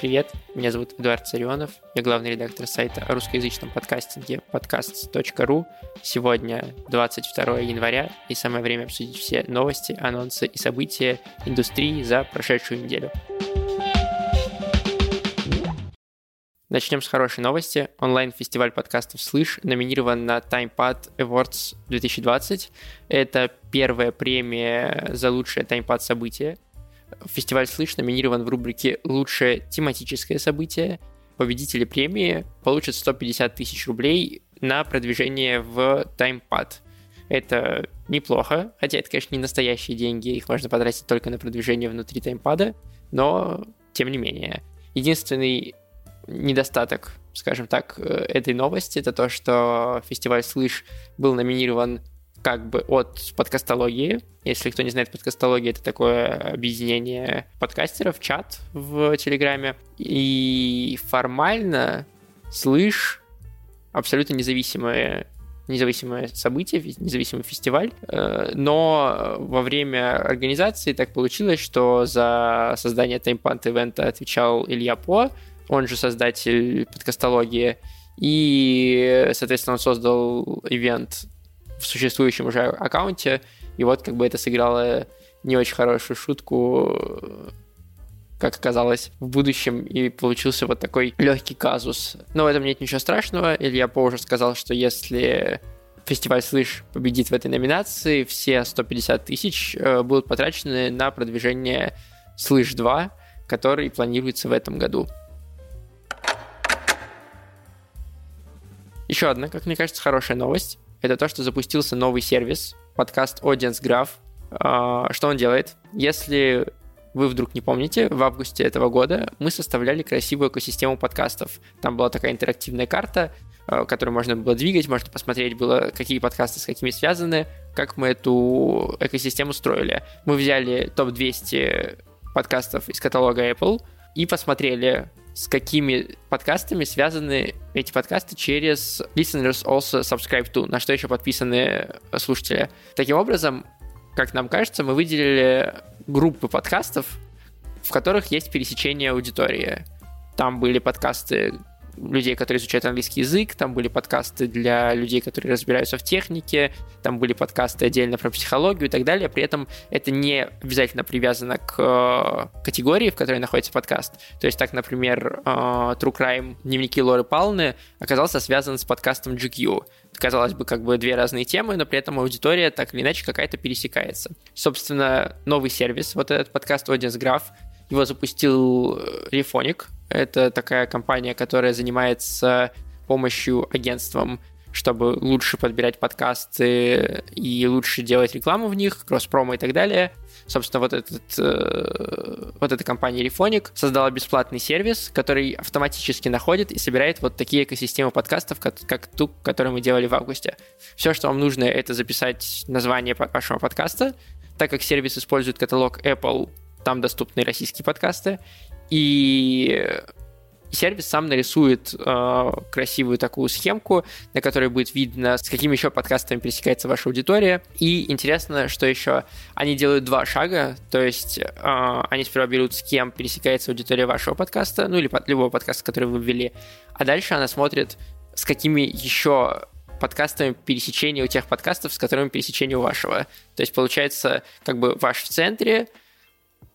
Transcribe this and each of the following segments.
Привет, меня зовут Эдуард Царионов, я главный редактор сайта о русскоязычном подкастинге podcast.ru. Сегодня 22 января, и самое время обсудить все новости, анонсы и события индустрии за прошедшую неделю. Начнем с хорошей новости. Онлайн-фестиваль подкастов «Слышь» номинирован на TimePad Awards 2020. Это первая премия за лучшее TimePad событие. Фестиваль «Слышь» номинирован в рубрике «Лучшее тематическое событие». Победители премии получат 150 тысяч рублей на продвижение в TimePad. Это неплохо, хотя это, конечно, не настоящие деньги, их можно потратить только на продвижение внутри таймпада, но тем не менее. Единственный недостаток, скажем так, э, этой новости, это то, что фестиваль «Слышь» был номинирован как бы от подкастологии. Если кто не знает, подкастология — это такое объединение подкастеров, чат в Телеграме. И формально «Слышь» абсолютно независимое независимое событие, независимый фестиваль, э, но во время организации так получилось, что за создание таймпант ивента отвечал Илья По, он же создатель подкастологии, и, соответственно, он создал ивент в существующем уже аккаунте, и вот как бы это сыграло не очень хорошую шутку, как оказалось, в будущем, и получился вот такой легкий казус. Но в этом нет ничего страшного. Илья По уже сказал, что если фестиваль «Слышь» победит в этой номинации, все 150 тысяч э, будут потрачены на продвижение «Слышь 2», который планируется в этом году. Еще одна, как мне кажется, хорошая новость. Это то, что запустился новый сервис, подкаст Audience Graph. А, что он делает? Если вы вдруг не помните, в августе этого года мы составляли красивую экосистему подкастов. Там была такая интерактивная карта, а, которую можно было двигать, можно посмотреть было, какие подкасты с какими связаны, как мы эту экосистему строили. Мы взяли топ-200 подкастов из каталога Apple и посмотрели, с какими подкастами связаны эти подкасты через listeners also subscribe to, на что еще подписаны слушатели. Таким образом, как нам кажется, мы выделили группы подкастов, в которых есть пересечение аудитории. Там были подкасты людей, которые изучают английский язык, там были подкасты для людей, которые разбираются в технике, там были подкасты отдельно про психологию и так далее. При этом это не обязательно привязано к э, категории, в которой находится подкаст. То есть так, например, э, True Crime дневники Лоры Палны оказался связан с подкастом GQ. Казалось бы, как бы две разные темы, но при этом аудитория так или иначе какая-то пересекается. Собственно, новый сервис, вот этот подкаст Audience Graph, его запустил Refonic. Это такая компания, которая занимается помощью агентствам чтобы лучше подбирать подкасты и лучше делать рекламу в них, кросс-промо и так далее. Собственно, вот, этот, э, вот эта компания Refonic создала бесплатный сервис, который автоматически находит и собирает вот такие экосистемы подкастов, как, как ту, которую мы делали в августе. Все, что вам нужно, это записать название вашего подкаста, так как сервис использует каталог Apple там доступны российские подкасты, и сервис сам нарисует э, красивую такую схемку, на которой будет видно, с какими еще подкастами пересекается ваша аудитория. И интересно, что еще они делают два шага, то есть э, они сперва берут, с кем пересекается аудитория вашего подкаста, ну или под любого подкаста, который вы ввели, а дальше она смотрит, с какими еще подкастами пересечения у тех подкастов, с которыми пересечение у вашего. То есть получается как бы ваш в центре,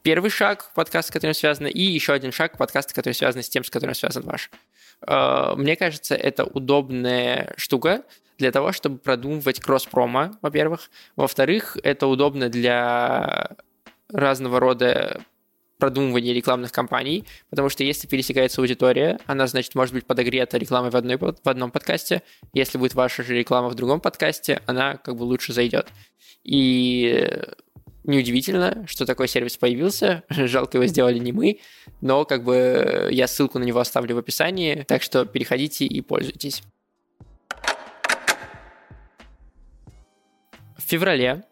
первый шаг подкаста, с которым связано, и еще один шаг подкаста, который связан с тем, с которым связан ваш. Э, мне кажется, это удобная штука для того, чтобы продумывать кросс-промо, во-первых. Во-вторых, это удобно для разного рода продумывания рекламных кампаний, потому что если пересекается аудитория, она, значит, может быть подогрета рекламой в, одной, в одном подкасте. Если будет ваша же реклама в другом подкасте, она как бы лучше зайдет. И неудивительно, что такой сервис появился. Жалко его сделали не мы, но как бы я ссылку на него оставлю в описании, так что переходите и пользуйтесь. В феврале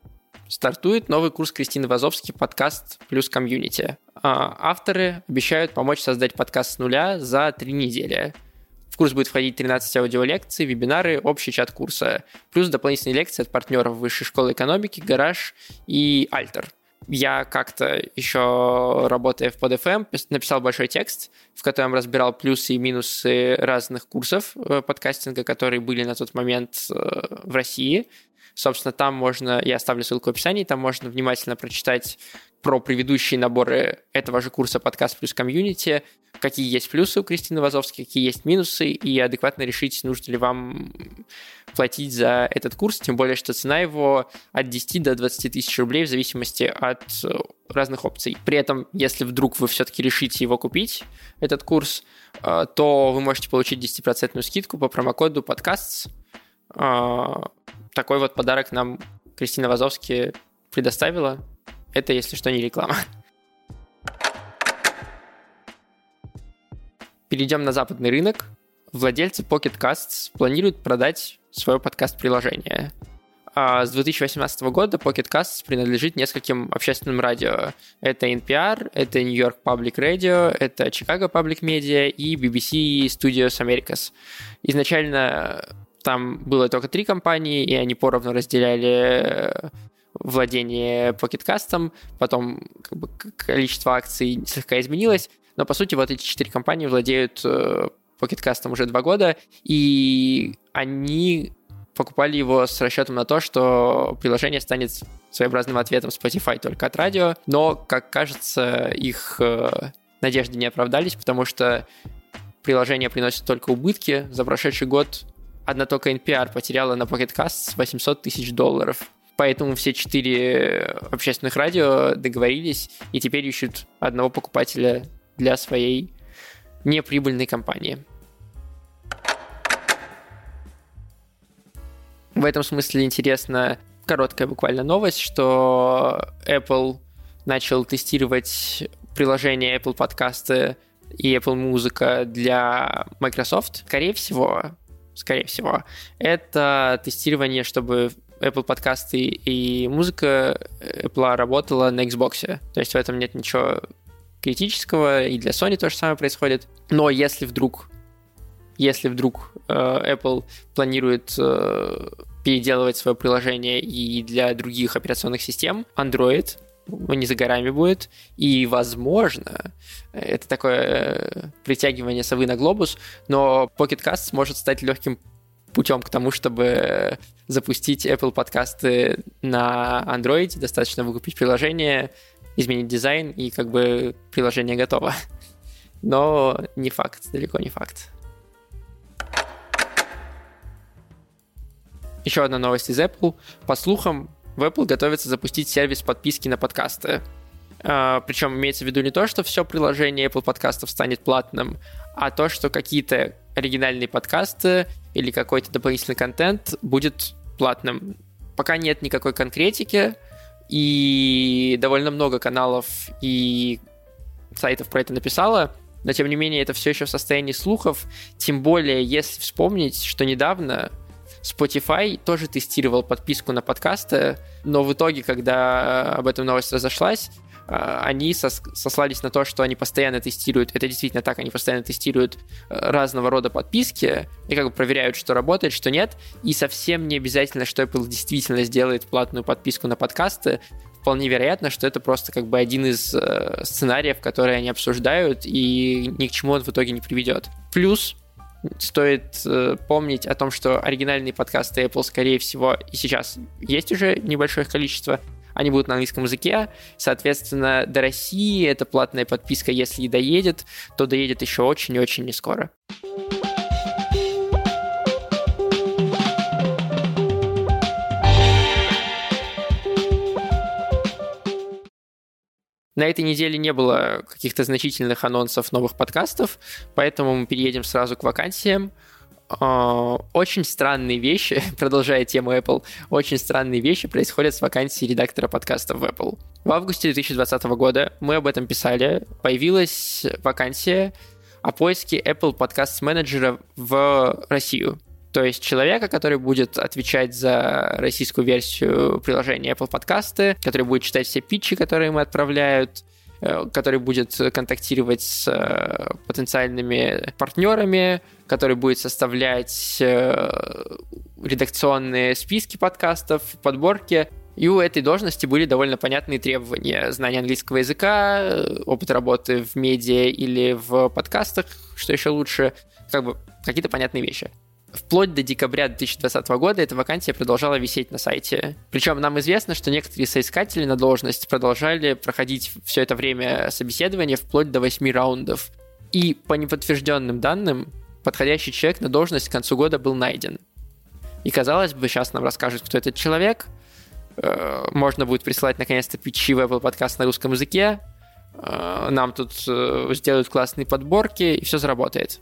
стартует новый курс Кристины Вазовски «Подкаст плюс комьюнити». А, авторы обещают помочь создать подкаст с нуля за три недели – курс будет входить 13 аудиолекций, вебинары, общий чат курса, плюс дополнительные лекции от партнеров Высшей школы экономики, Гараж и Альтер. Я как-то еще, работая в PodFM, написал большой текст, в котором разбирал плюсы и минусы разных курсов э, подкастинга, которые были на тот момент э, в России. Собственно, там можно, я оставлю ссылку в описании, там можно внимательно прочитать про предыдущие наборы этого же курса подкаст плюс комьюнити, какие есть плюсы у Кристины Вазовской, какие есть минусы, и адекватно решить, нужно ли вам платить за этот курс, тем более, что цена его от 10 до 20 тысяч рублей в зависимости от э, разных опций. При этом, если вдруг вы все-таки решите его купить, этот курс, э, то вы можете получить 10% скидку по промокоду подкаст. Э, такой вот подарок нам Кристина Вазовски предоставила. Это, если что, не реклама. Перейдем на западный рынок. Владельцы Pocket Casts планируют продать свое подкаст-приложение. А с 2018 года Pocket Casts принадлежит нескольким общественным радио. Это NPR, это New York Public Radio, это Chicago Public Media и BBC Studios Americas. Изначально там было только три компании, и они поровну разделяли владение покеткастом, потом как бы, количество акций слегка изменилось, но по сути вот эти четыре компании владеют э, покеткастом уже два года, и они покупали его с расчетом на то, что приложение станет своеобразным ответом Spotify только от радио, но, как кажется, их э, надежды не оправдались, потому что приложение приносит только убытки. За прошедший год одна только NPR потеряла на Pocket Cast 800 тысяч долларов. Поэтому все четыре общественных радио договорились и теперь ищут одного покупателя для своей неприбыльной компании. В этом смысле интересна короткая буквально новость, что Apple начал тестировать приложение Apple подкасты и Apple Музыка для Microsoft. Скорее всего, скорее всего, это тестирование, чтобы Apple подкасты и музыка Apple работала на Xbox. То есть в этом нет ничего критического, и для Sony то же самое происходит. Но если вдруг если вдруг э, Apple планирует э, переделывать свое приложение и для других операционных систем, Android ну, не за горами будет, и, возможно, это такое э, притягивание совы на глобус, но Pocket Cast сможет стать легким путем к тому, чтобы запустить Apple подкасты на Android, достаточно выкупить приложение, изменить дизайн, и как бы приложение готово. Но не факт, далеко не факт. Еще одна новость из Apple. По слухам, в Apple готовится запустить сервис подписки на подкасты. Uh, причем имеется в виду не то, что все приложение Apple подкастов станет платным, а то, что какие-то оригинальные подкасты или какой-то дополнительный контент будет платным. Пока нет никакой конкретики, и довольно много каналов и сайтов про это написало, но тем не менее это все еще в состоянии слухов, тем более если вспомнить, что недавно Spotify тоже тестировал подписку на подкасты, но в итоге, когда об этом новость разошлась, а, они сослались на то, что они постоянно тестируют, это действительно так, они постоянно тестируют э, разного рода подписки и как бы проверяют, что работает, что нет, и совсем не обязательно, что Apple действительно сделает платную подписку на подкасты, вполне вероятно, что это просто как бы один из э, сценариев, которые они обсуждают, и ни к чему он в итоге не приведет. Плюс стоит э, помнить о том, что оригинальные подкасты Apple, скорее всего, и сейчас есть уже небольшое количество, они будут на английском языке. Соответственно, до России эта платная подписка, если и доедет, то доедет еще очень и очень не скоро. На этой неделе не было каких-то значительных анонсов новых подкастов, поэтому мы переедем сразу к вакансиям. А, очень странные вещи, продолжая тему Apple, очень странные вещи происходят с вакансией редактора подкастов в Apple. В августе 2020 года мы об этом писали. Появилась вакансия о поиске Apple подкаст менеджера в Россию. То есть человека, который будет отвечать за российскую версию приложения Apple подкасты, который будет читать все питчи, которые мы отправляют, который будет контактировать с э, потенциальными партнерами, который будет составлять редакционные списки подкастов, подборки. И у этой должности были довольно понятные требования. Знание английского языка, опыт работы в медиа или в подкастах, что еще лучше, как бы какие-то понятные вещи. Вплоть до декабря 2020 года эта вакансия продолжала висеть на сайте. Причем нам известно, что некоторые соискатели на должность продолжали проходить все это время собеседования вплоть до 8 раундов. И по неподтвержденным данным, подходящий человек на должность к концу года был найден. И казалось бы, сейчас нам расскажут, кто этот человек. Э, можно будет присылать наконец-то пичи в Apple подкаст на русском языке. Э, нам тут э, сделают классные подборки, и все заработает.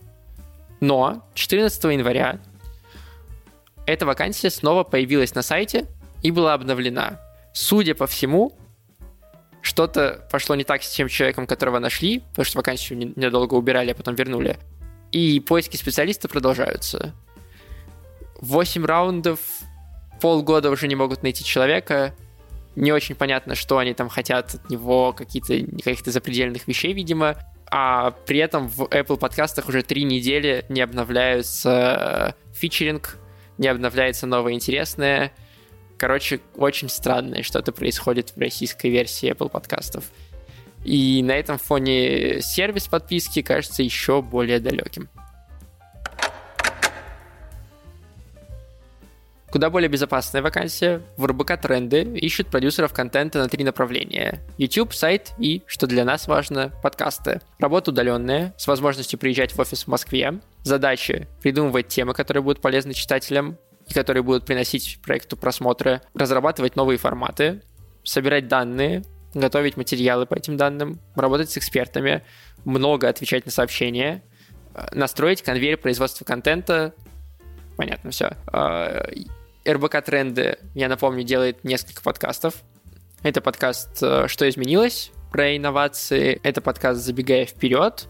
Но 14 января эта вакансия снова появилась на сайте и была обновлена. Судя по всему, что-то пошло не так с тем человеком, которого нашли, потому что вакансию недолго убирали, а потом вернули. И поиски специалиста продолжаются. 8 раундов, полгода уже не могут найти человека. Не очень понятно, что они там хотят от него, какие-то каких-то запредельных вещей, видимо а при этом в Apple подкастах уже три недели не обновляются э, фичеринг, не обновляется новое интересное. Короче, очень странное что-то происходит в российской версии Apple подкастов. И на этом фоне сервис подписки кажется еще более далеким. Куда более безопасная вакансия. В РБК Тренды ищут продюсеров контента на три направления. YouTube, сайт и, что для нас важно, подкасты. Работа удаленная, с возможностью приезжать в офис в Москве. Задачи – придумывать темы, которые будут полезны читателям и которые будут приносить проекту просмотры, разрабатывать новые форматы, собирать данные, готовить материалы по этим данным, работать с экспертами, много отвечать на сообщения, настроить конвейер производства контента, понятно все, а, РБК Тренды, я напомню, делает несколько подкастов. Это подкаст э, «Что изменилось?» про инновации. Это подкаст «Забегая вперед»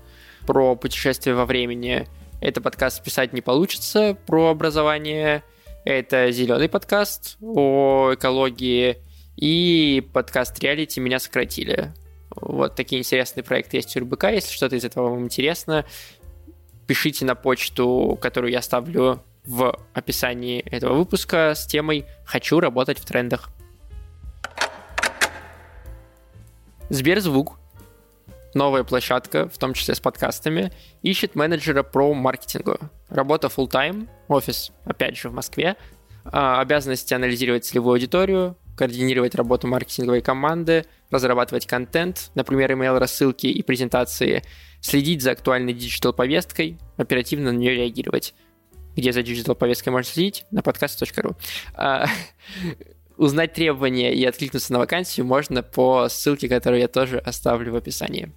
про путешествие во времени. Это подкаст «Писать не получится» про образование. Это зеленый подкаст о экологии. И подкаст «Реалити» меня сократили. Вот такие интересные проекты есть у РБК. Если что-то из этого вам интересно, пишите на почту, которую я ставлю в описании этого выпуска с темой «Хочу работать в трендах». Сберзвук, новая площадка, в том числе с подкастами, ищет менеджера по маркетингу. Работа full time офис, опять же, в Москве, а, обязанности анализировать целевую аудиторию, координировать работу маркетинговой команды, разрабатывать контент, например, email-рассылки и презентации, следить за актуальной digital-повесткой, оперативно на нее реагировать где за digital повесткой можно следить, на подкаст.ру. А, узнать требования и откликнуться на вакансию можно по ссылке, которую я тоже оставлю в описании.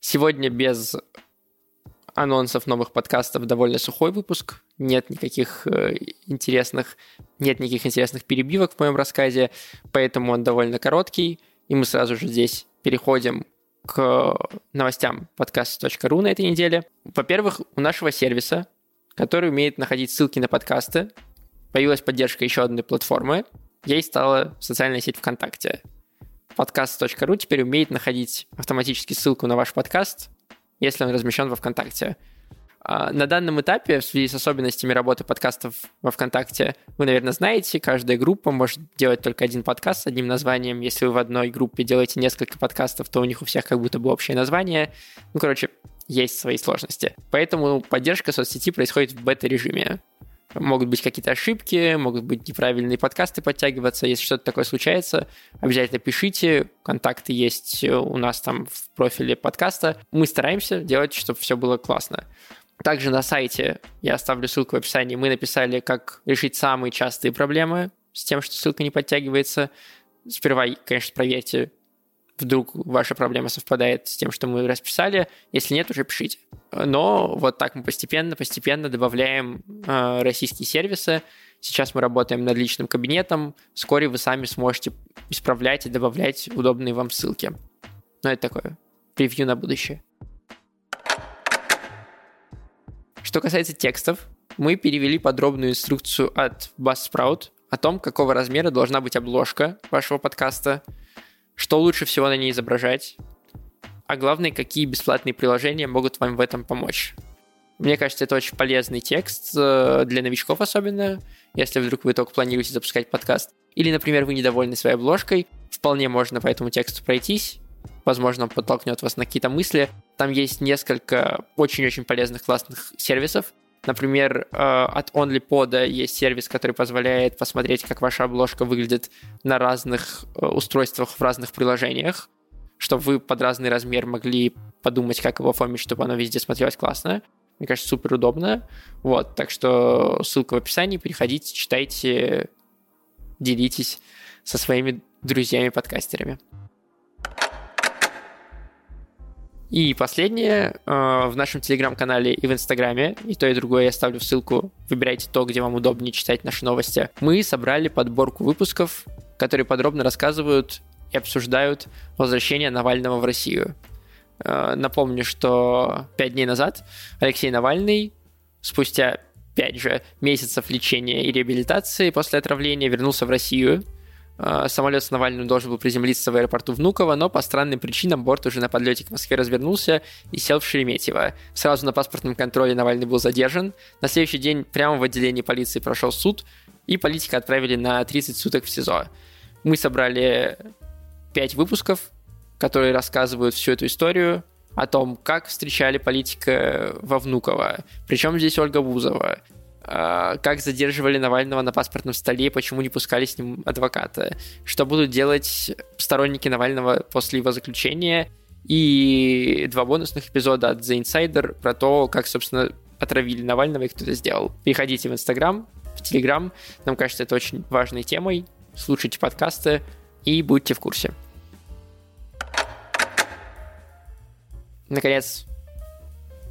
Сегодня без анонсов новых подкастов довольно сухой выпуск. Нет никаких э, интересных, нет никаких интересных перебивок в моем рассказе, поэтому он довольно короткий. И мы сразу же здесь переходим к новостям подкаст.ру на этой неделе. Во-первых, у нашего сервиса, который умеет находить ссылки на подкасты, появилась поддержка еще одной платформы. Ей стала социальная сеть ВКонтакте. Подкаст.ру теперь умеет находить автоматически ссылку на ваш подкаст если он размещен во ВКонтакте. А, на данном этапе, в связи с особенностями работы подкастов во ВКонтакте, вы, наверное, знаете, каждая группа может делать только один подкаст с одним названием. Если вы в одной группе делаете несколько подкастов, то у них у всех как будто бы общее название. Ну, короче, есть свои сложности. Поэтому поддержка соцсети происходит в бета-режиме. Могут быть какие-то ошибки, могут быть неправильные подкасты подтягиваться. Если что-то такое случается, обязательно пишите. Контакты есть у нас там в профиле подкаста. Мы стараемся делать, чтобы все было классно. Также на сайте, я оставлю ссылку в описании, мы написали, как решить самые частые проблемы с тем, что ссылка не подтягивается. Сперва, конечно, проверьте, вдруг ваша проблема совпадает с тем, что мы расписали. Если нет, уже пишите. Но вот так мы постепенно, постепенно добавляем э, российские сервисы. Сейчас мы работаем над личным кабинетом. Вскоре вы сами сможете исправлять и добавлять удобные вам ссылки. Но это такое превью на будущее. Что касается текстов, мы перевели подробную инструкцию от Buzzsprout о том, какого размера должна быть обложка вашего подкаста, что лучше всего на ней изображать, а главное, какие бесплатные приложения могут вам в этом помочь. Мне кажется, это очень полезный текст э, для новичков особенно, если вдруг вы только планируете запускать подкаст. Или, например, вы недовольны своей обложкой, вполне можно по этому тексту пройтись, возможно, он подтолкнет вас на какие-то мысли. Там есть несколько очень-очень полезных классных сервисов. Например, э, от OnlyPod есть сервис, который позволяет посмотреть, как ваша обложка выглядит на разных э, устройствах в разных приложениях, чтобы вы под разный размер могли подумать, как его оформить, чтобы оно везде смотрелось классно. Мне кажется, супер удобно. Вот, так что ссылка в описании, переходите, читайте, делитесь со своими друзьями-подкастерами. И последнее, э, в нашем телеграм-канале и в инстаграме, и то, и другое я ставлю ссылку, выбирайте то, где вам удобнее читать наши новости. Мы собрали подборку выпусков, которые подробно рассказывают и обсуждают возвращение Навального в Россию. Э, напомню, что пять дней назад Алексей Навальный спустя пять же месяцев лечения и реабилитации после отравления вернулся в Россию. Э, самолет с Навальным должен был приземлиться в аэропорту Внуково, но по странным причинам борт уже на подлете к Москве развернулся и сел в Шереметьево. Сразу на паспортном контроле Навальный был задержан. На следующий день прямо в отделении полиции прошел суд, и политика отправили на 30 суток в СИЗО. Мы собрали пять выпусков, которые рассказывают всю эту историю о том, как встречали политика во Внуково, причем здесь Ольга Бузова, а, как задерживали Навального на паспортном столе, почему не пускали с ним адвоката, что будут делать сторонники Навального после его заключения, и два бонусных эпизода от The Insider про то, как, собственно, отравили Навального и кто это сделал. Переходите в Инстаграм, в Телеграм, нам кажется, это очень важной темой, слушайте подкасты и будьте в курсе. наконец,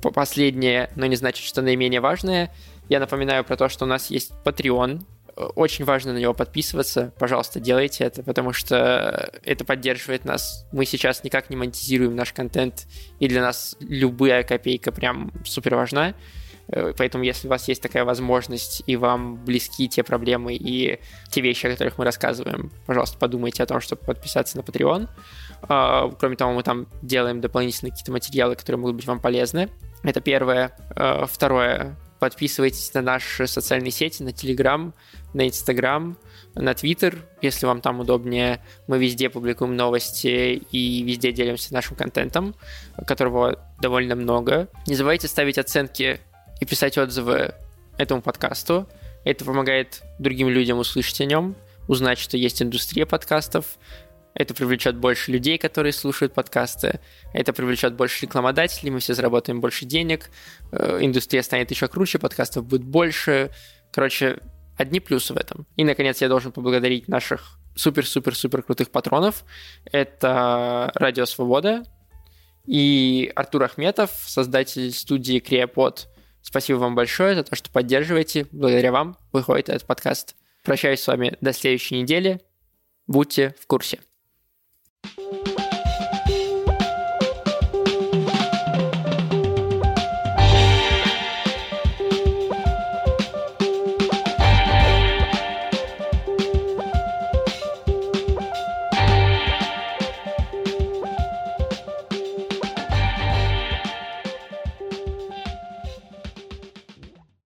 последнее, но не значит, что наименее важное. Я напоминаю про то, что у нас есть Patreon. Очень важно на него подписываться. Пожалуйста, делайте это, потому что это поддерживает нас. Мы сейчас никак не монетизируем наш контент, и для нас любая копейка прям супер важна. Э, поэтому, если у вас есть такая возможность, и вам близки те проблемы и те вещи, о которых мы рассказываем, пожалуйста, подумайте о том, чтобы подписаться на Patreon. А, кроме того, мы там делаем дополнительные какие-то материалы, которые могут быть вам полезны. Это первое. Второе. Подписывайтесь на наши социальные сети, на Telegram, на Instagram, на Twitter, если вам там удобнее. Мы везде публикуем новости и везде делимся нашим контентом, которого довольно много. Не забывайте ставить оценки и писать отзывы этому подкасту. Это помогает другим людям услышать о нем, узнать, что есть индустрия подкастов, это привлечет больше людей, которые слушают подкасты. Это привлечет больше рекламодателей, мы все заработаем больше денег. Э, индустрия станет еще круче, подкастов будет больше. Короче, одни плюсы в этом. И, наконец, я должен поблагодарить наших супер-супер-супер крутых патронов. Это Радио Свобода и Артур Ахметов, создатель студии Креопод. Спасибо вам большое за то, что поддерживаете. Благодаря вам выходит этот подкаст. Прощаюсь с вами до следующей недели. Будьте в курсе.